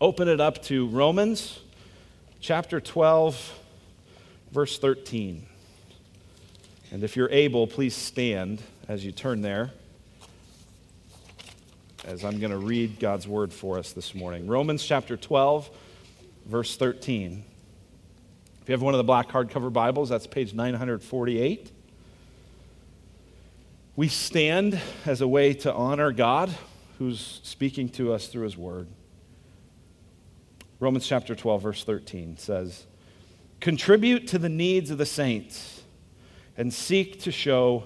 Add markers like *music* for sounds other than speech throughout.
open it up to Romans chapter 12, verse 13. And if you're able, please stand as you turn there, as I'm going to read God's word for us this morning. Romans chapter 12, verse 13. If you have one of the black hardcover Bibles, that's page 948. We stand as a way to honor God who's speaking to us through his word. Romans chapter 12, verse 13 says, Contribute to the needs of the saints and seek to show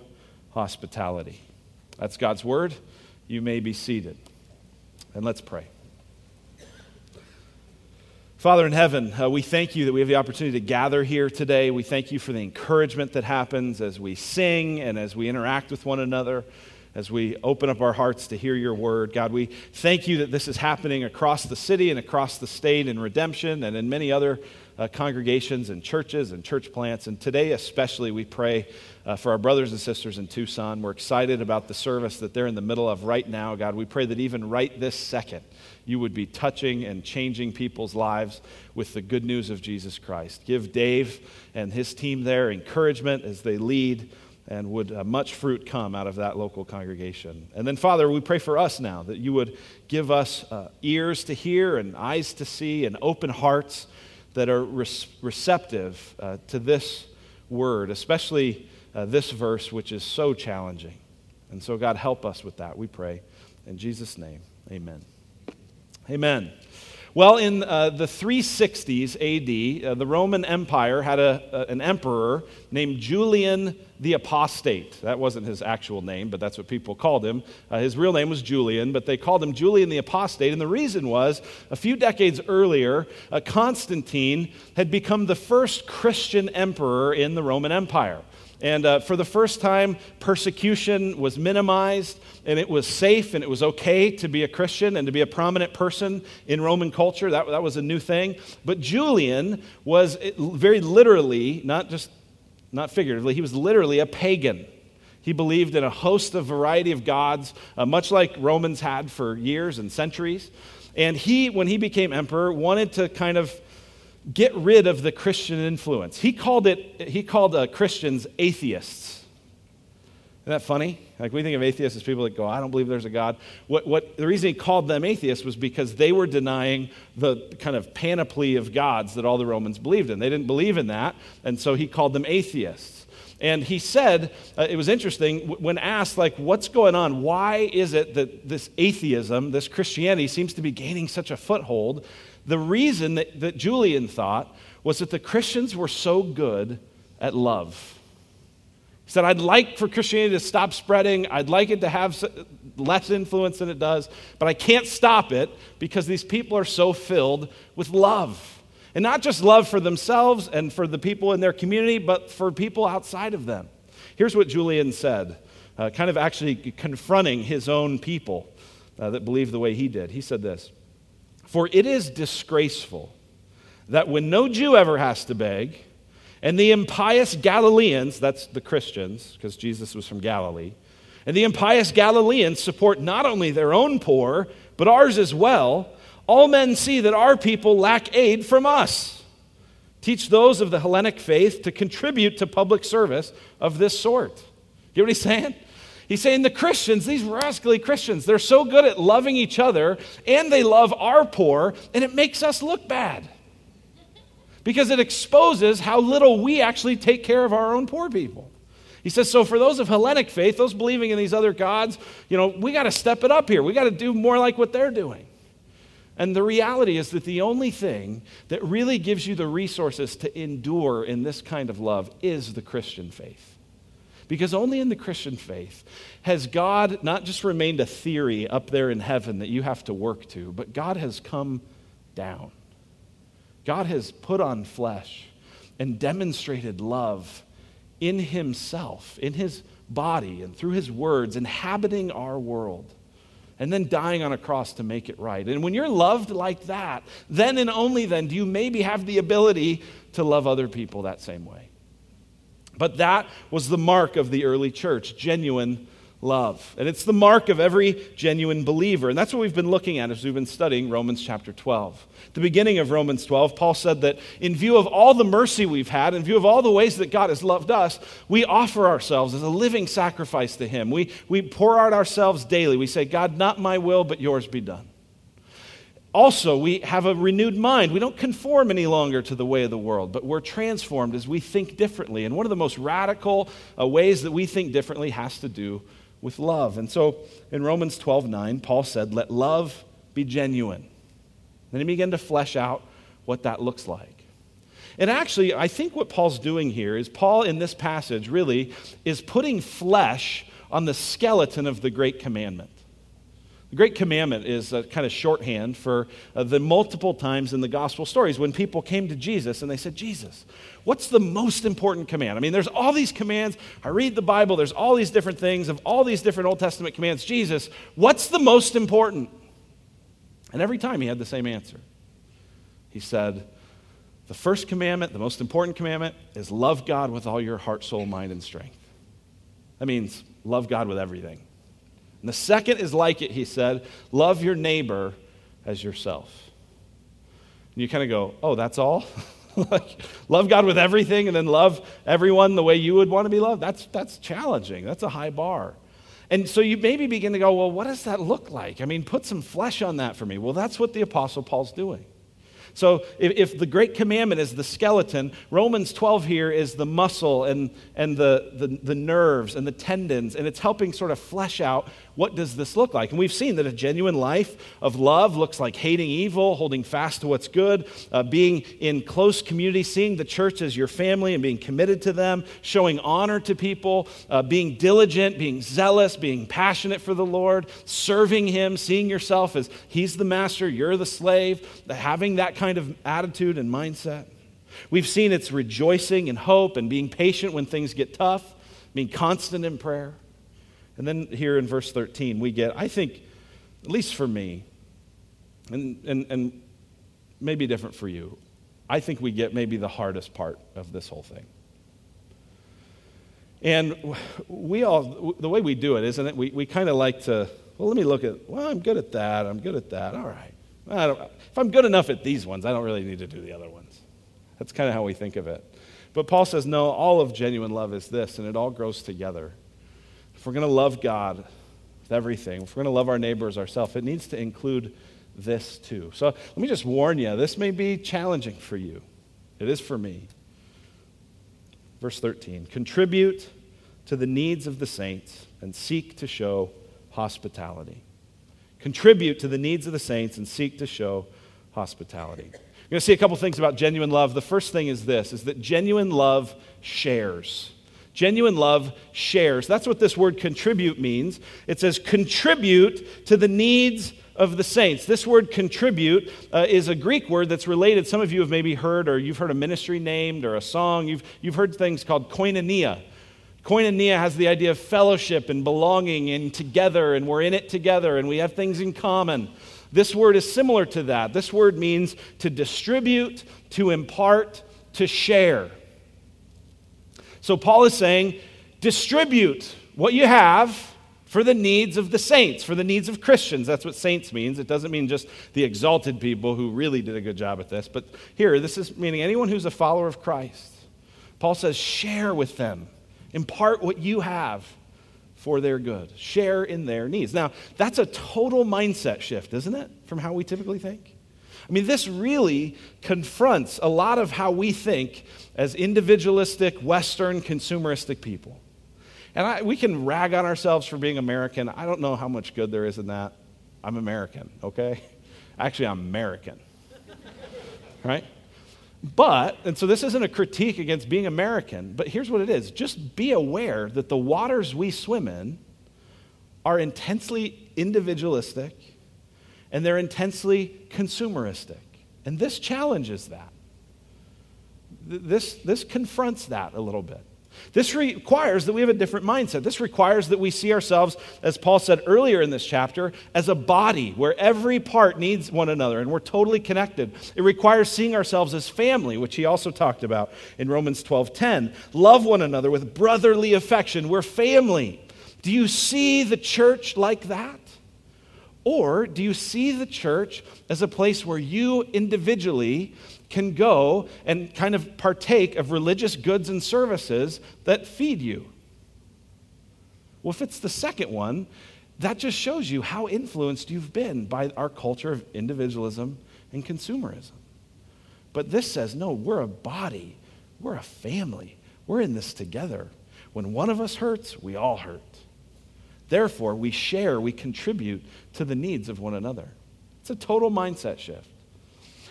hospitality. That's God's word. You may be seated. And let's pray. Father in heaven, uh, we thank you that we have the opportunity to gather here today. We thank you for the encouragement that happens as we sing and as we interact with one another as we open up our hearts to hear your word. God, we thank you that this is happening across the city and across the state in redemption and in many other uh, congregations and churches and church plants. And today, especially, we pray uh, for our brothers and sisters in Tucson. We're excited about the service that they're in the middle of right now. God, we pray that even right this second, you would be touching and changing people's lives with the good news of Jesus Christ. Give Dave and his team there encouragement as they lead and would uh, much fruit come out of that local congregation. And then, Father, we pray for us now that you would give us uh, ears to hear and eyes to see and open hearts that are res- receptive uh, to this word, especially uh, this verse, which is so challenging. And so, God, help us with that, we pray. In Jesus' name, amen. Amen. Well, in uh, the 360s AD, uh, the Roman Empire had a, an emperor named Julian the Apostate. That wasn't his actual name, but that's what people called him. Uh, his real name was Julian, but they called him Julian the Apostate. And the reason was a few decades earlier, uh, Constantine had become the first Christian emperor in the Roman Empire. And uh, for the first time, persecution was minimized, and it was safe and it was okay to be a Christian and to be a prominent person in Roman culture. That, that was a new thing. But Julian was very literally, not just not figuratively, he was literally a pagan. He believed in a host of variety of gods, uh, much like Romans had for years and centuries. And he, when he became emperor, wanted to kind of get rid of the Christian influence. He called it, he called uh, Christians atheists. Isn't that funny? Like we think of atheists as people that go, I don't believe there's a God. What, what, the reason he called them atheists was because they were denying the kind of panoply of gods that all the Romans believed in. They didn't believe in that, and so he called them atheists. And he said, uh, it was interesting, when asked, like, what's going on? Why is it that this atheism, this Christianity, seems to be gaining such a foothold? The reason that, that Julian thought was that the Christians were so good at love. He said, I'd like for Christianity to stop spreading. I'd like it to have less influence than it does, but I can't stop it because these people are so filled with love. And not just love for themselves and for the people in their community, but for people outside of them. Here's what Julian said, uh, kind of actually confronting his own people uh, that believe the way he did. He said this for it is disgraceful that when no Jew ever has to beg, and the impious Galileans, that's the Christians, because Jesus was from Galilee, and the impious Galileans support not only their own poor, but ours as well, all men see that our people lack aid from us. Teach those of the Hellenic faith to contribute to public service of this sort. You know what he's saying? He's saying the Christians, these rascally Christians, they're so good at loving each other and they love our poor, and it makes us look bad. Because it exposes how little we actually take care of our own poor people. He says, so for those of Hellenic faith, those believing in these other gods, you know, we got to step it up here. We got to do more like what they're doing. And the reality is that the only thing that really gives you the resources to endure in this kind of love is the Christian faith. Because only in the Christian faith has God not just remained a theory up there in heaven that you have to work to, but God has come down. God has put on flesh and demonstrated love in himself, in his body, and through his words, inhabiting our world, and then dying on a cross to make it right. And when you're loved like that, then and only then do you maybe have the ability to love other people that same way. But that was the mark of the early church genuine love. And it's the mark of every genuine believer. And that's what we've been looking at as we've been studying Romans chapter 12. At the beginning of Romans 12, Paul said that in view of all the mercy we've had, in view of all the ways that God has loved us, we offer ourselves as a living sacrifice to Him. We, we pour out ourselves daily. We say, God, not my will, but yours be done. Also, we have a renewed mind. We don't conform any longer to the way of the world, but we're transformed as we think differently. And one of the most radical uh, ways that we think differently has to do with love. And so in Romans 12 9, Paul said, Let love be genuine. Then he began to flesh out what that looks like. And actually, I think what Paul's doing here is Paul, in this passage, really is putting flesh on the skeleton of the great commandment. The Great Commandment is a kind of shorthand for uh, the multiple times in the gospel stories when people came to Jesus and they said, Jesus, what's the most important command? I mean, there's all these commands. I read the Bible, there's all these different things of all these different Old Testament commands. Jesus, what's the most important? And every time he had the same answer. He said, The first commandment, the most important commandment, is love God with all your heart, soul, mind, and strength. That means love God with everything. And the second is like it, he said love your neighbor as yourself. And you kind of go, oh, that's all? *laughs* like, love God with everything and then love everyone the way you would want to be loved? That's, that's challenging. That's a high bar. And so you maybe begin to go, well, what does that look like? I mean, put some flesh on that for me. Well, that's what the Apostle Paul's doing. So if, if, the great commandment is the skeleton, Romans 12 here is the muscle and, and the, the, the nerves and the tendons, and it's helping sort of flesh out what does this look like? And we've seen that a genuine life of love looks like hating evil, holding fast to what's good, uh, being in close community, seeing the church as your family and being committed to them, showing honor to people, uh, being diligent, being zealous, being passionate for the Lord, serving Him, seeing yourself as He's the master, you're the slave, having that kind of attitude and mindset. We've seen it's rejoicing and hope and being patient when things get tough, being constant in prayer. And then here in verse 13, we get, I think, at least for me, and, and, and maybe different for you, I think we get maybe the hardest part of this whole thing. And we all, the way we do it, isn't it? We, we kind of like to, well, let me look at, well, I'm good at that. I'm good at that. All right. if I'm good enough at these ones, I don't really need to do the other ones. That's kind of how we think of it. But Paul says, no, all of genuine love is this, and it all grows together. If we're going to love God with everything, if we're going to love our neighbors ourselves, it needs to include this too. So let me just warn you this may be challenging for you. It is for me. Verse 13 Contribute to the needs of the saints and seek to show hospitality. Contribute to the needs of the saints and seek to show hospitality. We're going to see a couple things about genuine love. The first thing is this is that genuine love shares. Genuine love shares. That's what this word contribute means. It says contribute to the needs of the saints. This word contribute uh, is a Greek word that's related. Some of you have maybe heard, or you've heard a ministry named, or a song. You've, you've heard things called koinonia. Koinonia has the idea of fellowship and belonging and together, and we're in it together, and we have things in common. This word is similar to that. This word means to distribute, to impart, to share. So Paul is saying, distribute what you have for the needs of the saints, for the needs of Christians. That's what saints means. It doesn't mean just the exalted people who really did a good job at this. But here, this is meaning anyone who's a follower of Christ. Paul says, share with them, impart what you have for their good, share in their needs. Now, that's a total mindset shift, isn't it, from how we typically think? I mean, this really confronts a lot of how we think as individualistic, Western, consumeristic people. And I, we can rag on ourselves for being American. I don't know how much good there is in that. I'm American, okay? *laughs* Actually, I'm American, *laughs* right? But, and so this isn't a critique against being American, but here's what it is just be aware that the waters we swim in are intensely individualistic and they're intensely consumeristic. And this challenges that. This, this confronts that a little bit. This requires that we have a different mindset. This requires that we see ourselves, as Paul said earlier in this chapter, as a body where every part needs one another and we're totally connected. It requires seeing ourselves as family, which he also talked about in Romans 12:10. Love one another with brotherly affection. We're family. Do you see the church like that? Or do you see the church as a place where you individually can go and kind of partake of religious goods and services that feed you? Well, if it's the second one, that just shows you how influenced you've been by our culture of individualism and consumerism. But this says, no, we're a body, we're a family, we're in this together. When one of us hurts, we all hurt. Therefore, we share, we contribute to the needs of one another. It's a total mindset shift.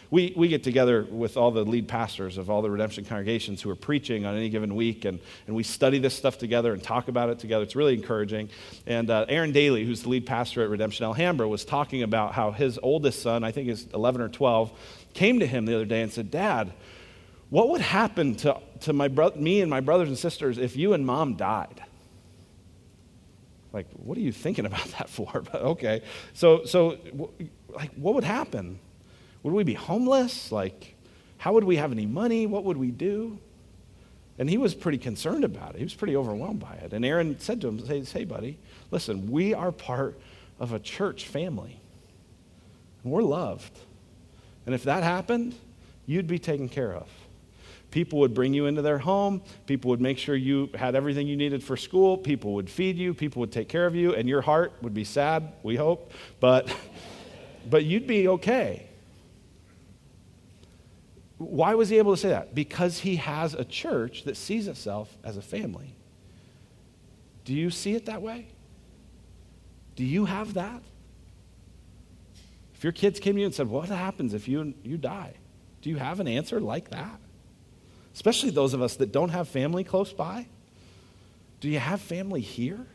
We, we get together with all the lead pastors of all the redemption congregations who are preaching on any given week, and, and we study this stuff together and talk about it together. It's really encouraging. And uh, Aaron Daly, who's the lead pastor at Redemption Alhambra, was talking about how his oldest son, I think is 11 or 12, came to him the other day and said, Dad, what would happen to, to my bro- me and my brothers and sisters if you and mom died? Like, what are you thinking about that for? *laughs* But okay. So, so like, what would happen? Would we be homeless? Like, how would we have any money? What would we do? And he was pretty concerned about it. He was pretty overwhelmed by it. And Aaron said to him, Hey, hey buddy, listen, we are part of a church family. And we're loved. And if that happened, you'd be taken care of. People would bring you into their home. People would make sure you had everything you needed for school. People would feed you. People would take care of you. And your heart would be sad, we hope, but, but you'd be okay. Why was he able to say that? Because he has a church that sees itself as a family. Do you see it that way? Do you have that? If your kids came to you and said, What happens if you, you die? Do you have an answer like that? Especially those of us that don't have family close by. Do you have family here?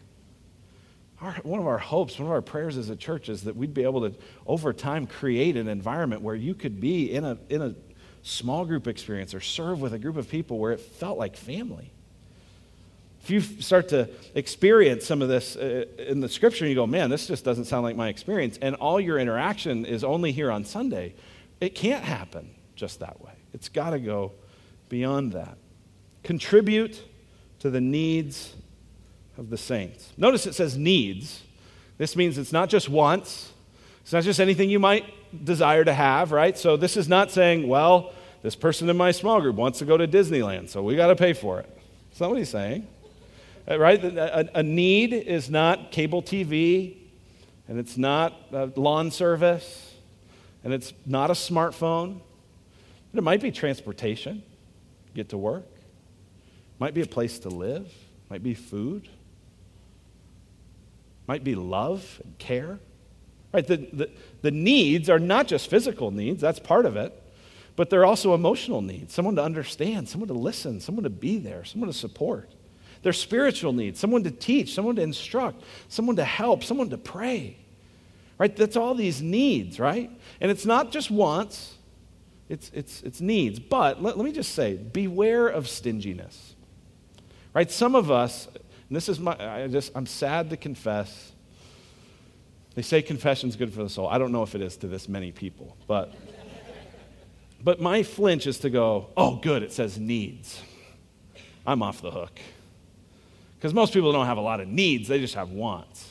Our, one of our hopes, one of our prayers as a church is that we'd be able to, over time, create an environment where you could be in a, in a small group experience or serve with a group of people where it felt like family. If you start to experience some of this uh, in the scripture you go, man, this just doesn't sound like my experience, and all your interaction is only here on Sunday, it can't happen just that way. It's got to go beyond that. Contribute to the needs of the saints. Notice it says needs. This means it's not just wants, it's not just anything you might desire to have, right? So this is not saying, well, this person in my small group wants to go to Disneyland, so we got to pay for it. That's not what he's saying. Uh, right? A, a, need is not cable TV, and it's not lawn service, and it's not a smartphone. It might be transportation get to work. Might be a place to live. Might be food. Might be love and care. Right? The, the, the needs are not just physical needs, that's part of it, but they're also emotional needs someone to understand, someone to listen, someone to be there, someone to support. They're spiritual needs someone to teach, someone to instruct, someone to help, someone to pray. Right? That's all these needs, right? And it's not just wants, it's, it's, it's needs. But let, let me just say beware of stinginess. Right? Some of us, this is my, I just, I'm sad to confess. They say confession's good for the soul. I don't know if it is to this many people, but, but my flinch is to go, oh, good, it says needs. I'm off the hook. Because most people don't have a lot of needs, they just have wants.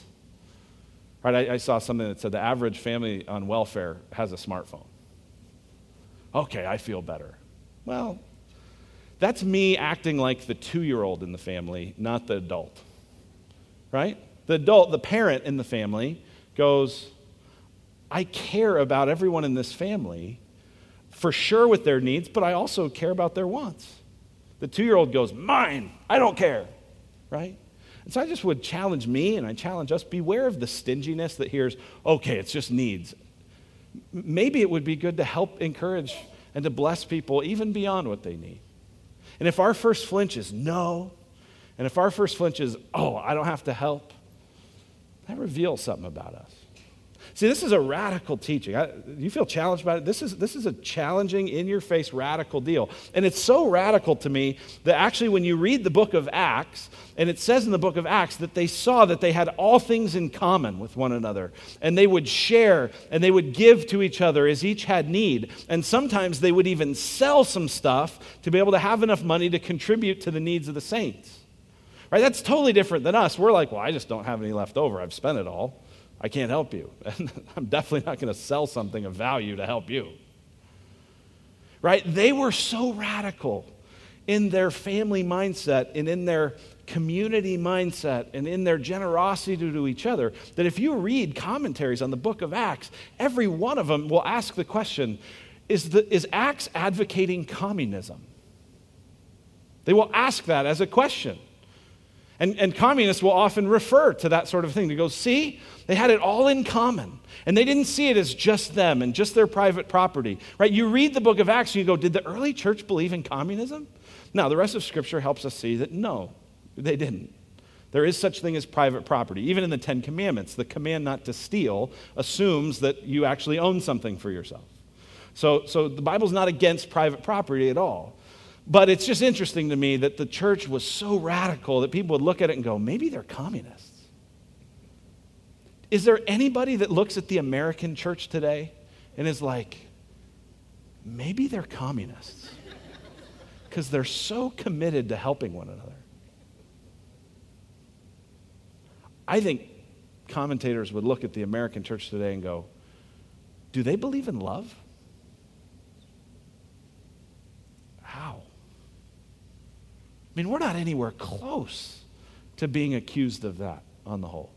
Right? I, I saw something that said the average family on welfare has a smartphone okay, I feel better. Well, that's me acting like the two year old in the family, not the adult. Right? The adult, the parent in the family, goes, I care about everyone in this family, for sure with their needs, but I also care about their wants. The two year old goes, Mine, I don't care. Right? And so I just would challenge me and I challenge us beware of the stinginess that hears, okay, it's just needs maybe it would be good to help encourage and to bless people even beyond what they need. And if our first flinch is no, and if our first flinch is, oh, I don't have to help, that reveals something about us. See, this is a radical teaching. I, you feel challenged by it? This is, this is a challenging, in your face, radical deal. And it's so radical to me that actually, when you read the book of Acts, and it says in the book of Acts that they saw that they had all things in common with one another, and they would share and they would give to each other as each had need. And sometimes they would even sell some stuff to be able to have enough money to contribute to the needs of the saints. Right? That's totally different than us. We're like, well, I just don't have any left over. I've spent it all. I can't help you. And *laughs* I'm definitely not going to sell something of value to help you. Right? They were so radical in their family mindset and in their community mindset and in their generosity to each other that if you read commentaries on the book of Acts, every one of them will ask the question is, the, is Acts advocating communism? They will ask that as a question. And, and communists will often refer to that sort of thing to go, see, they had it all in common. And they didn't see it as just them and just their private property. Right? You read the book of Acts and you go, did the early church believe in communism? Now, the rest of Scripture helps us see that no, they didn't. There is such thing as private property. Even in the Ten Commandments, the command not to steal assumes that you actually own something for yourself. So, so the Bible's not against private property at all. But it's just interesting to me that the church was so radical that people would look at it and go, maybe they're communists. Is there anybody that looks at the American church today and is like, maybe they're communists? Because they're so committed to helping one another. I think commentators would look at the American church today and go, do they believe in love? How? I mean, we're not anywhere close to being accused of that on the whole.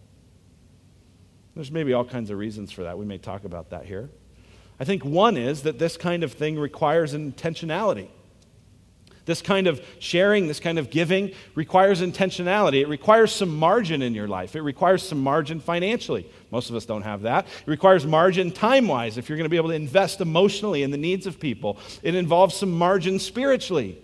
There's maybe all kinds of reasons for that. We may talk about that here. I think one is that this kind of thing requires intentionality. This kind of sharing, this kind of giving requires intentionality. It requires some margin in your life. It requires some margin financially. Most of us don't have that. It requires margin time wise if you're going to be able to invest emotionally in the needs of people. It involves some margin spiritually.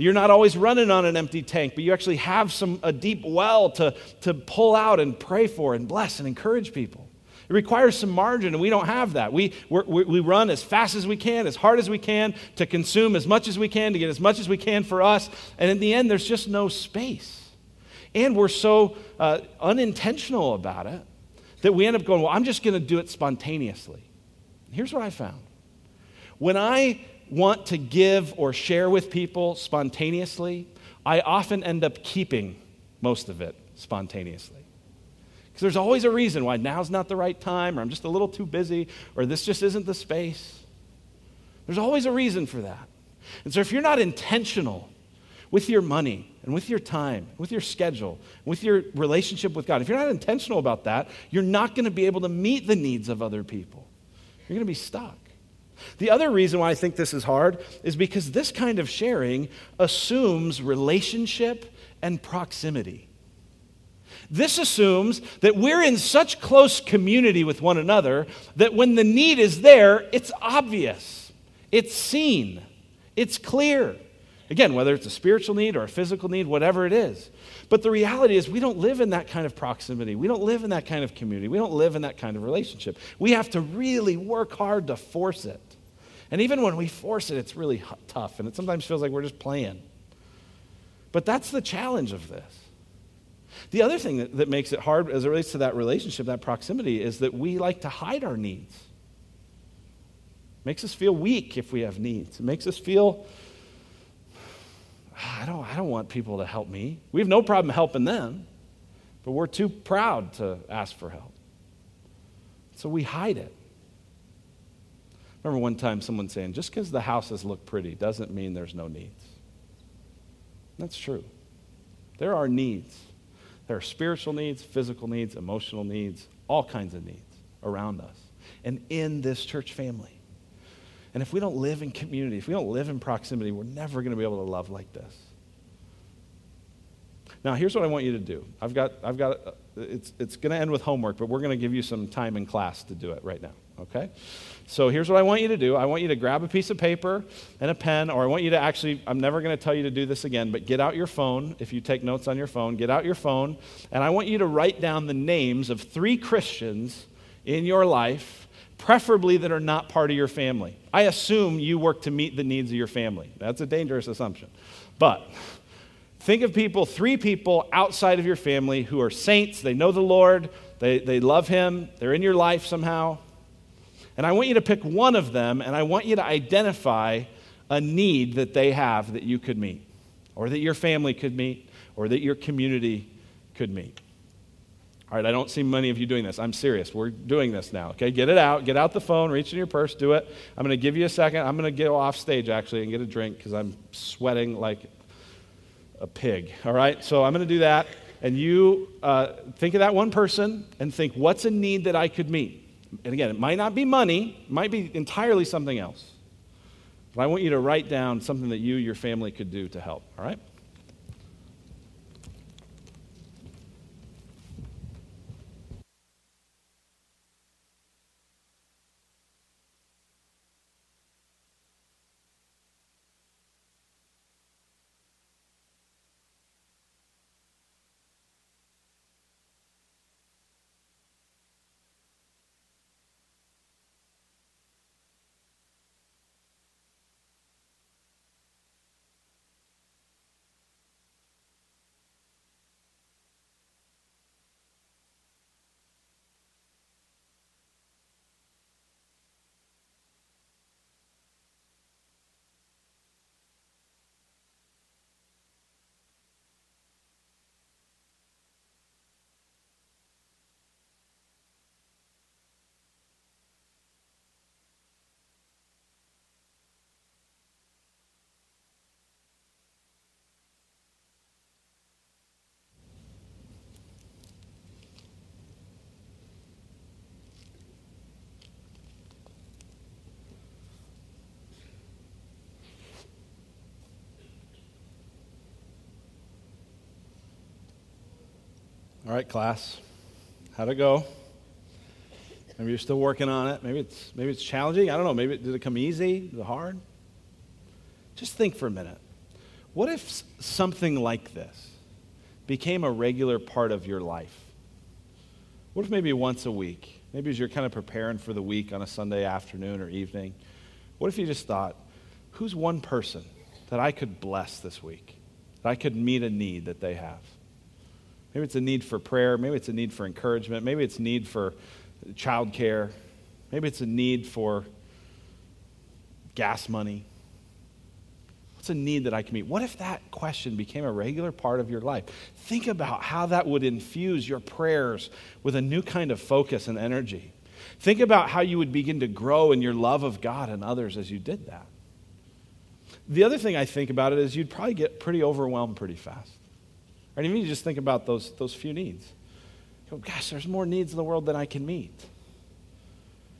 You're not always running on an empty tank, but you actually have some, a deep well to, to pull out and pray for and bless and encourage people. It requires some margin, and we don't have that. We, we run as fast as we can, as hard as we can, to consume as much as we can, to get as much as we can for us. And in the end, there's just no space. And we're so uh, unintentional about it that we end up going, well, I'm just going to do it spontaneously. Here's what I found when I want to give or share with people spontaneously, I often end up keeping most of it spontaneously. Because there's always a reason why now's not the right time, or I'm just a little too busy, or this just isn't the space. There's always a reason for that. And so if you're not intentional with your money and with your time, with your schedule, with your relationship with God, if you're not intentional about that, you're not going to be able to meet the needs of other people. You're going to be stuck. The other reason why I think this is hard is because this kind of sharing assumes relationship and proximity. This assumes that we're in such close community with one another that when the need is there, it's obvious, it's seen, it's clear. Again, whether it's a spiritual need or a physical need, whatever it is. But the reality is, we don't live in that kind of proximity. We don't live in that kind of community. We don't live in that kind of relationship. We have to really work hard to force it. And even when we force it, it's really tough, and it sometimes feels like we're just playing. But that's the challenge of this. The other thing that, that makes it hard as it relates to that relationship, that proximity, is that we like to hide our needs. It makes us feel weak if we have needs. It makes us feel, I don't, I don't want people to help me. We have no problem helping them, but we're too proud to ask for help. So we hide it remember one time someone saying, just because the houses look pretty doesn't mean there's no needs. That's true. There are needs. There are spiritual needs, physical needs, emotional needs, all kinds of needs around us and in this church family. And if we don't live in community, if we don't live in proximity, we're never going to be able to love like this. Now, here's what I want you to do. I've got, I've got, uh, it's, it's going to end with homework, but we're going to give you some time in class to do it right now, okay? So here's what I want you to do I want you to grab a piece of paper and a pen, or I want you to actually, I'm never going to tell you to do this again, but get out your phone. If you take notes on your phone, get out your phone, and I want you to write down the names of three Christians in your life, preferably that are not part of your family. I assume you work to meet the needs of your family. That's a dangerous assumption. But think of people, three people outside of your family who are saints, they know the Lord, they, they love Him, they're in your life somehow and I want you to pick one of them and I want you to identify a need that they have that you could meet, or that your family could meet, or that your community could meet? All right, I don't see many of you doing this. I'm serious. We're doing this now. Okay, get it out. Get out the phone, reach in your purse, do it. I'm going to give you a second. I'm going to go off stage actually and get a drink because I'm sweating like a pig. All right, so I'm going to do that. And you uh, think of that one person and think, what's a need that I could meet? And again, it might not be money, it might be entirely something else. But I want you to write down something that you, your family could do to help. All right? All right, class. How'd it go? Maybe you're still working on it. Maybe it's, maybe it's challenging. I don't know. Maybe it, did it come easy? Is it hard? Just think for a minute. What if something like this became a regular part of your life? What if maybe once a week, maybe as you're kind of preparing for the week on a Sunday afternoon or evening, what if you just thought, who's one person that I could bless this week? That I could meet a need that they have? Maybe it's a need for prayer. Maybe it's a need for encouragement. Maybe it's a need for childcare. Maybe it's a need for gas money. What's a need that I can meet? What if that question became a regular part of your life? Think about how that would infuse your prayers with a new kind of focus and energy. Think about how you would begin to grow in your love of God and others as you did that. The other thing I think about it is you'd probably get pretty overwhelmed pretty fast. Right? Even you just think about those, those few needs. Go, gosh, there's more needs in the world than I can meet.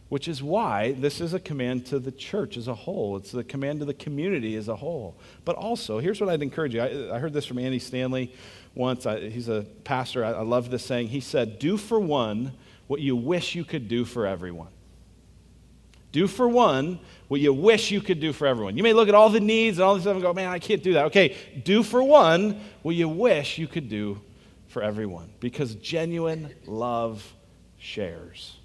Which is why this is a command to the church as a whole. It's a command to the community as a whole. But also, here's what I'd encourage you. I, I heard this from Andy Stanley once. I, he's a pastor. I, I love this saying. He said, Do for one what you wish you could do for everyone. Do for one what you wish you could do for everyone. You may look at all the needs and all this stuff and go, man, I can't do that. Okay, do for one what you wish you could do for everyone because genuine love shares.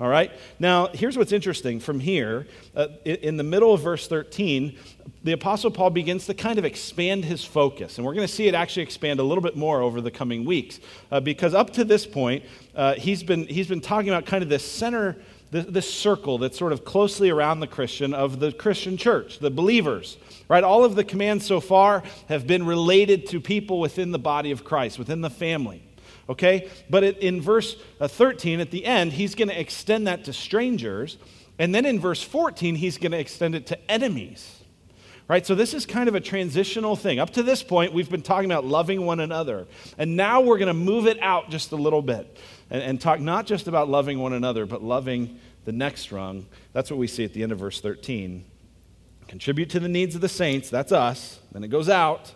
All right? Now, here's what's interesting from here. Uh, in the middle of verse 13, the Apostle Paul begins to kind of expand his focus. And we're going to see it actually expand a little bit more over the coming weeks. Uh, because up to this point, uh, he's, been, he's been talking about kind of this center this, this circle that's sort of closely around the Christian of the Christian church, the believers. Right? All of the commands so far have been related to people within the body of Christ, within the family. Okay? But it, in verse uh, 13, at the end, he's going to extend that to strangers. And then in verse 14, he's going to extend it to enemies. Right? So this is kind of a transitional thing. Up to this point, we've been talking about loving one another. And now we're going to move it out just a little bit and, and talk not just about loving one another, but loving the next rung. That's what we see at the end of verse 13. Contribute to the needs of the saints, that's us. Then it goes out.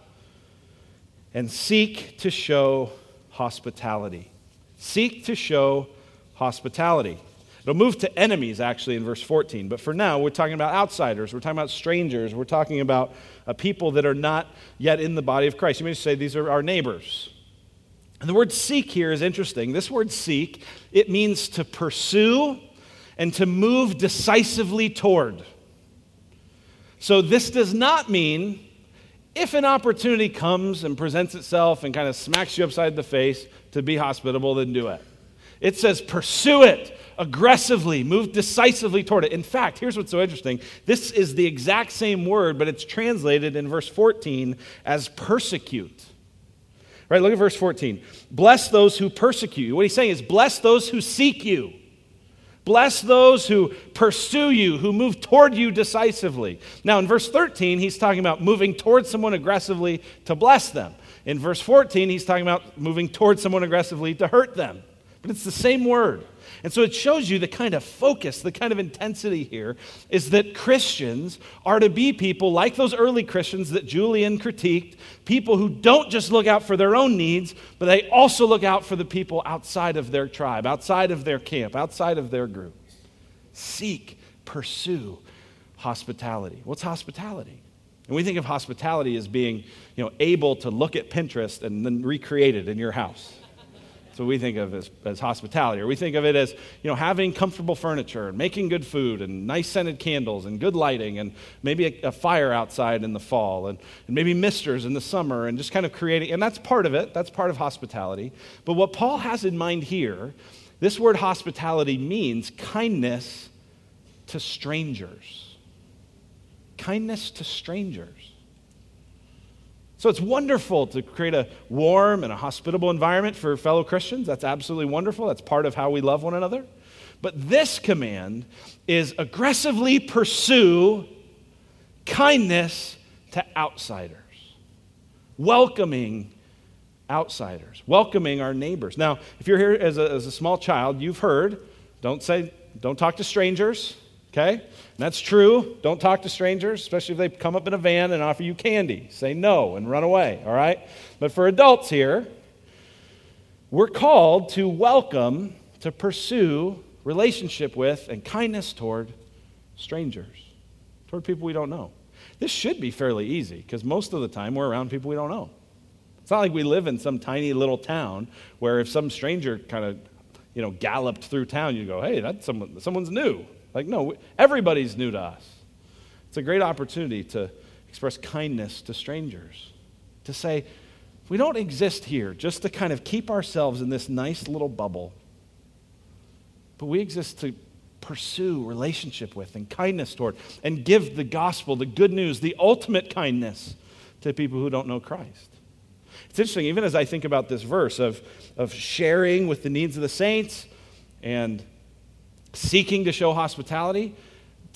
And seek to show hospitality. Seek to show hospitality. It'll move to enemies actually in verse 14, but for now we're talking about outsiders, we're talking about strangers, we're talking about uh, people that are not yet in the body of Christ. You may say these are our neighbors. And the word seek here is interesting. This word seek, it means to pursue and to move decisively toward. So this does not mean if an opportunity comes and presents itself and kind of smacks you upside the face to be hospitable, then do it. It says pursue it aggressively, move decisively toward it. In fact, here's what's so interesting this is the exact same word, but it's translated in verse 14 as persecute. Right, look at verse 14. Bless those who persecute you. What he's saying is, bless those who seek you. Bless those who pursue you, who move toward you decisively. Now, in verse 13, he's talking about moving toward someone aggressively to bless them. In verse 14, he's talking about moving toward someone aggressively to hurt them. But it's the same word. And so it shows you the kind of focus, the kind of intensity here is that Christians are to be people like those early Christians that Julian critiqued, people who don't just look out for their own needs, but they also look out for the people outside of their tribe, outside of their camp, outside of their group. Seek, pursue hospitality. What's hospitality? And we think of hospitality as being, you know, able to look at Pinterest and then recreate it in your house. What we think of as, as hospitality. Or we think of it as, you know, having comfortable furniture and making good food and nice scented candles and good lighting and maybe a, a fire outside in the fall and, and maybe misters in the summer and just kind of creating. And that's part of it. That's part of hospitality. But what Paul has in mind here, this word hospitality means kindness to strangers. Kindness to strangers. So it's wonderful to create a warm and a hospitable environment for fellow Christians. That's absolutely wonderful. That's part of how we love one another. But this command is aggressively pursue kindness to outsiders, welcoming outsiders, welcoming our neighbors. Now, if you're here as a, as a small child, you've heard don't say, don't talk to strangers, okay? And that's true. Don't talk to strangers, especially if they come up in a van and offer you candy. Say no and run away, all right? But for adults here, we're called to welcome, to pursue relationship with and kindness toward strangers, toward people we don't know. This should be fairly easy because most of the time we're around people we don't know. It's not like we live in some tiny little town where if some stranger kind of, you know, galloped through town, you go, hey, that's someone, someone's new. Like, no, everybody's new to us. It's a great opportunity to express kindness to strangers, to say, we don't exist here just to kind of keep ourselves in this nice little bubble, but we exist to pursue relationship with and kindness toward and give the gospel, the good news, the ultimate kindness to people who don't know Christ. It's interesting, even as I think about this verse of, of sharing with the needs of the saints and seeking to show hospitality,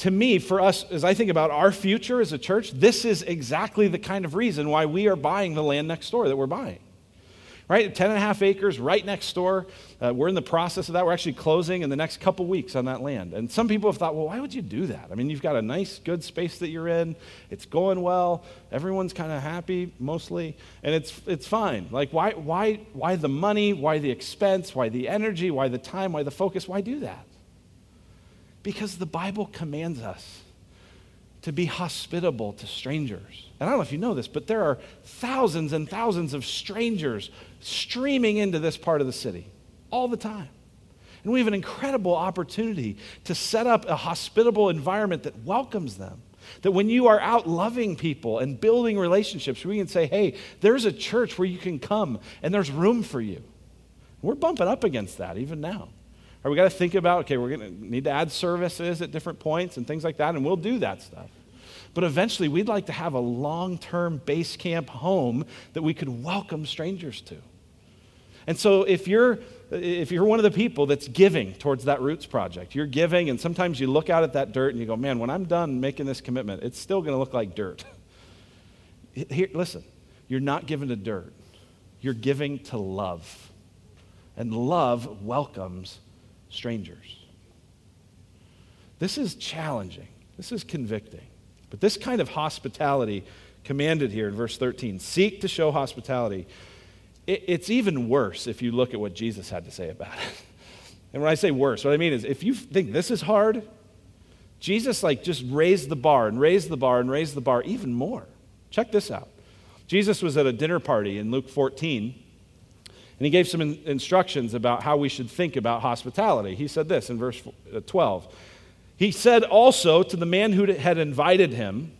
to me, for us, as I think about our future as a church, this is exactly the kind of reason why we are buying the land next door that we're buying. Right? 10 and a half acres right next door. Uh, we're in the process of that. We're actually closing in the next couple weeks on that land. And some people have thought, well, why would you do that? I mean, you've got a nice, good space that you're in. It's going well. Everyone's kind of happy, mostly. And it's, it's fine. Like, why, why, why the money? Why the expense? Why the energy? Why the time? Why the focus? Why do that? Because the Bible commands us to be hospitable to strangers. And I don't know if you know this, but there are thousands and thousands of strangers streaming into this part of the city all the time. And we have an incredible opportunity to set up a hospitable environment that welcomes them. That when you are out loving people and building relationships, we can say, hey, there's a church where you can come and there's room for you. We're bumping up against that even now. Or we got to think about, okay, we're going to need to add services at different points and things like that, and we'll do that stuff. But eventually, we'd like to have a long term base camp home that we could welcome strangers to. And so, if you're, if you're one of the people that's giving towards that Roots project, you're giving, and sometimes you look out at that dirt and you go, man, when I'm done making this commitment, it's still going to look like dirt. *laughs* Here, listen, you're not giving to dirt, you're giving to love. And love welcomes strangers. This is challenging. This is convicting. But this kind of hospitality commanded here in verse 13 seek to show hospitality. It, it's even worse if you look at what Jesus had to say about it. *laughs* And when I say worse, what I mean is if you think this is hard, Jesus like just raised the bar and raised the bar and raised the bar even more. Check this out. Jesus was at a dinner party in Luke 14 and he gave some in- instructions about how we should think about hospitality. He said this in verse uh, 12. He said also to the man who had invited him,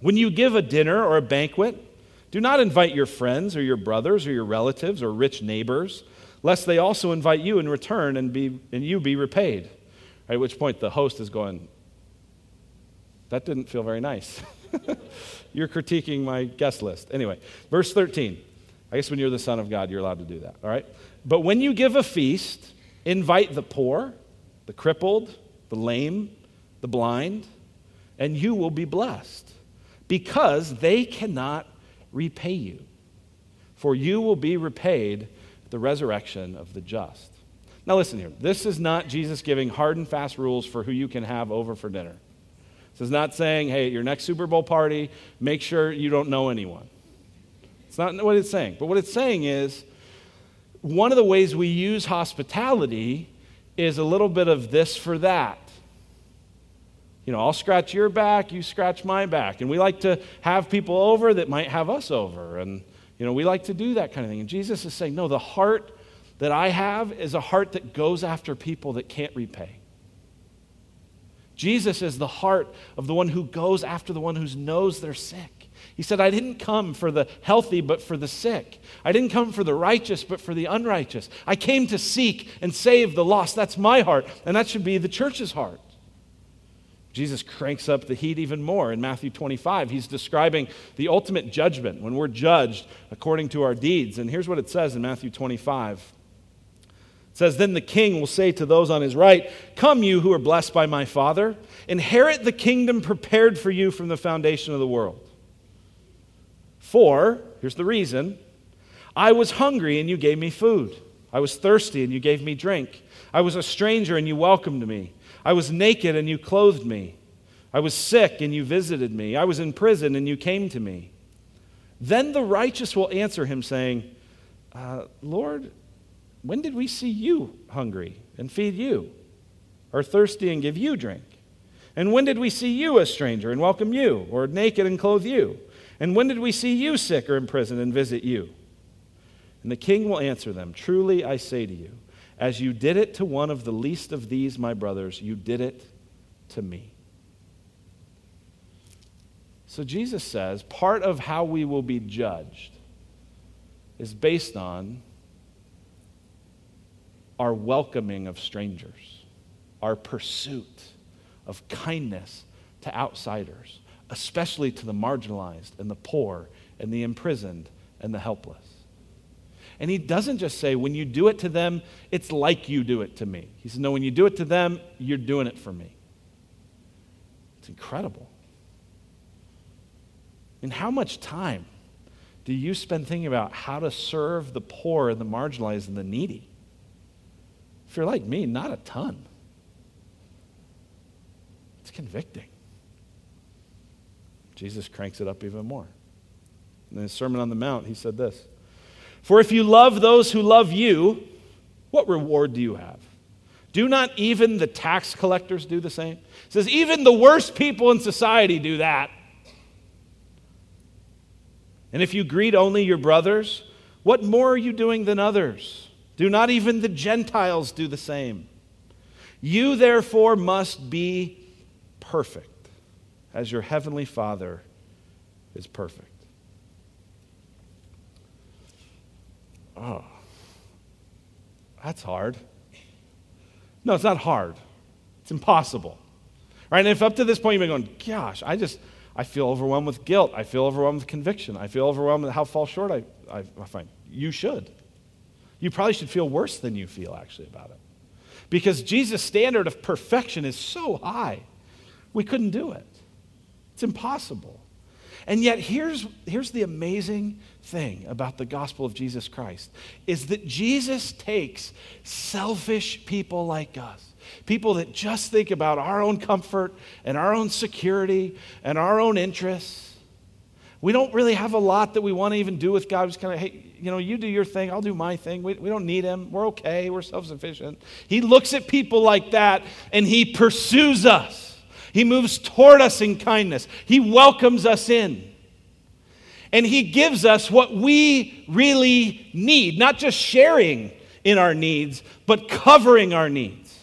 When you give a dinner or a banquet, do not invite your friends or your brothers or your relatives or rich neighbors, lest they also invite you in return and, be, and you be repaid. At which point the host is going, That didn't feel very nice. *laughs* You're critiquing my guest list. Anyway, verse 13. I guess when you're the Son of God, you're allowed to do that, all right? But when you give a feast, invite the poor, the crippled, the lame, the blind, and you will be blessed because they cannot repay you. For you will be repaid the resurrection of the just. Now, listen here. This is not Jesus giving hard and fast rules for who you can have over for dinner. This is not saying, hey, at your next Super Bowl party, make sure you don't know anyone. It's not what it's saying. But what it's saying is one of the ways we use hospitality is a little bit of this for that. You know, I'll scratch your back, you scratch my back. And we like to have people over that might have us over. And, you know, we like to do that kind of thing. And Jesus is saying, no, the heart that I have is a heart that goes after people that can't repay. Jesus is the heart of the one who goes after the one who knows they're sick. He said, I didn't come for the healthy, but for the sick. I didn't come for the righteous, but for the unrighteous. I came to seek and save the lost. That's my heart, and that should be the church's heart. Jesus cranks up the heat even more in Matthew 25. He's describing the ultimate judgment when we're judged according to our deeds. And here's what it says in Matthew 25. It says, Then the king will say to those on his right, Come, you who are blessed by my Father, inherit the kingdom prepared for you from the foundation of the world. For, here's the reason I was hungry and you gave me food. I was thirsty and you gave me drink. I was a stranger and you welcomed me. I was naked and you clothed me. I was sick and you visited me. I was in prison and you came to me. Then the righteous will answer him, saying, uh, Lord, when did we see you hungry and feed you, or thirsty and give you drink? And when did we see you a stranger and welcome you, or naked and clothe you? And when did we see you sick or in prison and visit you? And the king will answer them Truly I say to you, as you did it to one of the least of these, my brothers, you did it to me. So Jesus says part of how we will be judged is based on our welcoming of strangers, our pursuit of kindness to outsiders, especially to the marginalized and the poor and the imprisoned and the helpless. And he doesn't just say, when you do it to them, it's like you do it to me. He says, no, when you do it to them, you're doing it for me. It's incredible. And how much time do you spend thinking about how to serve the poor and the marginalized and the needy? If you're like me, not a ton. It's convicting. Jesus cranks it up even more. In his Sermon on the Mount, he said this for if you love those who love you, what reward do you have? Do not even the tax collectors do the same? It says, even the worst people in society do that. And if you greet only your brothers, what more are you doing than others? Do not even the Gentiles do the same? You, therefore, must be perfect, as your heavenly Father is perfect. Oh, that's hard. No, it's not hard. It's impossible. Right? And if up to this point you've been going, gosh, I just, I feel overwhelmed with guilt. I feel overwhelmed with conviction. I feel overwhelmed with how fall short I, I, I find. You should. You probably should feel worse than you feel actually about it. Because Jesus' standard of perfection is so high, we couldn't do it. It's impossible. And yet, here's, here's the amazing thing about the gospel of Jesus Christ is that Jesus takes selfish people like us, people that just think about our own comfort and our own security and our own interests. We don't really have a lot that we want to even do with God. Just kind of, hey, you know, you do your thing, I'll do my thing. We, we don't need him. We're okay. We're self sufficient. He looks at people like that and he pursues us. He moves toward us in kindness. He welcomes us in. And He gives us what we really need, not just sharing in our needs, but covering our needs.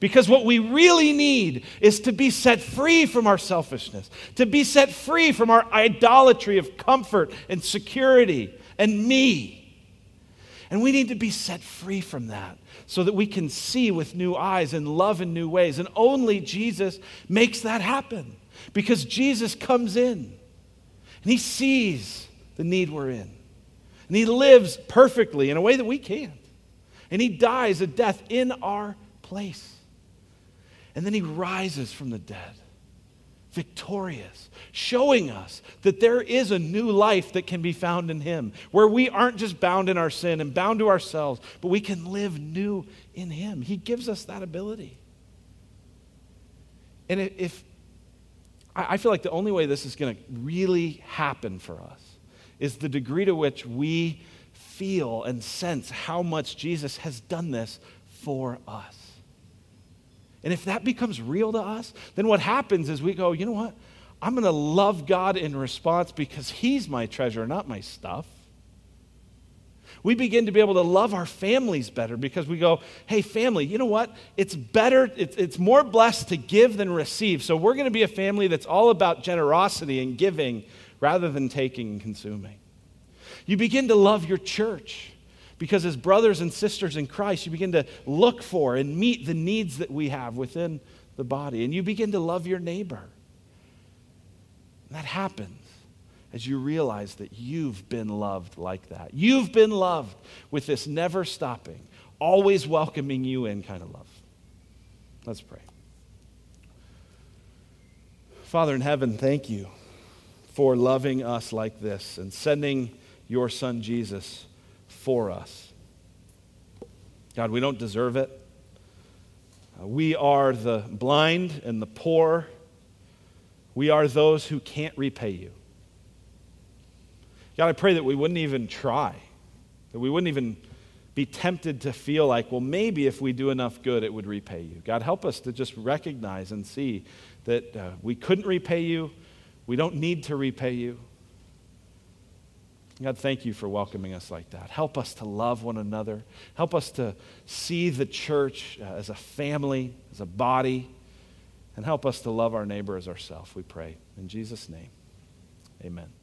Because what we really need is to be set free from our selfishness, to be set free from our idolatry of comfort and security and me. And we need to be set free from that so that we can see with new eyes and love in new ways. And only Jesus makes that happen because Jesus comes in and he sees the need we're in. And he lives perfectly in a way that we can't. And he dies a death in our place. And then he rises from the dead, victorious, showing us that there is a new life that can be found in him, where we aren't just bound in our sin and bound to ourselves, but we can live new in him. He gives us that ability. And if I feel like the only way this is going to really happen for us is the degree to which we feel and sense how much Jesus has done this for us. And if that becomes real to us, then what happens is we go, you know what? I'm going to love God in response because He's my treasure, not my stuff. We begin to be able to love our families better because we go, hey, family, you know what? It's better, it's, it's more blessed to give than receive. So we're going to be a family that's all about generosity and giving rather than taking and consuming. You begin to love your church because, as brothers and sisters in Christ, you begin to look for and meet the needs that we have within the body. And you begin to love your neighbor. And that happens as you realize that you've been loved like that. You've been loved with this never stopping, always welcoming you in kind of love. Let's pray. Father in heaven, thank you for loving us like this and sending your son Jesus for us. God, we don't deserve it. Uh, we are the blind and the poor. We are those who can't repay you. God, I pray that we wouldn't even try, that we wouldn't even be tempted to feel like, well, maybe if we do enough good, it would repay you. God, help us to just recognize and see that uh, we couldn't repay you, we don't need to repay you. God, thank you for welcoming us like that. Help us to love one another. Help us to see the church uh, as a family, as a body, and help us to love our neighbor as ourselves, we pray. In Jesus' name, amen.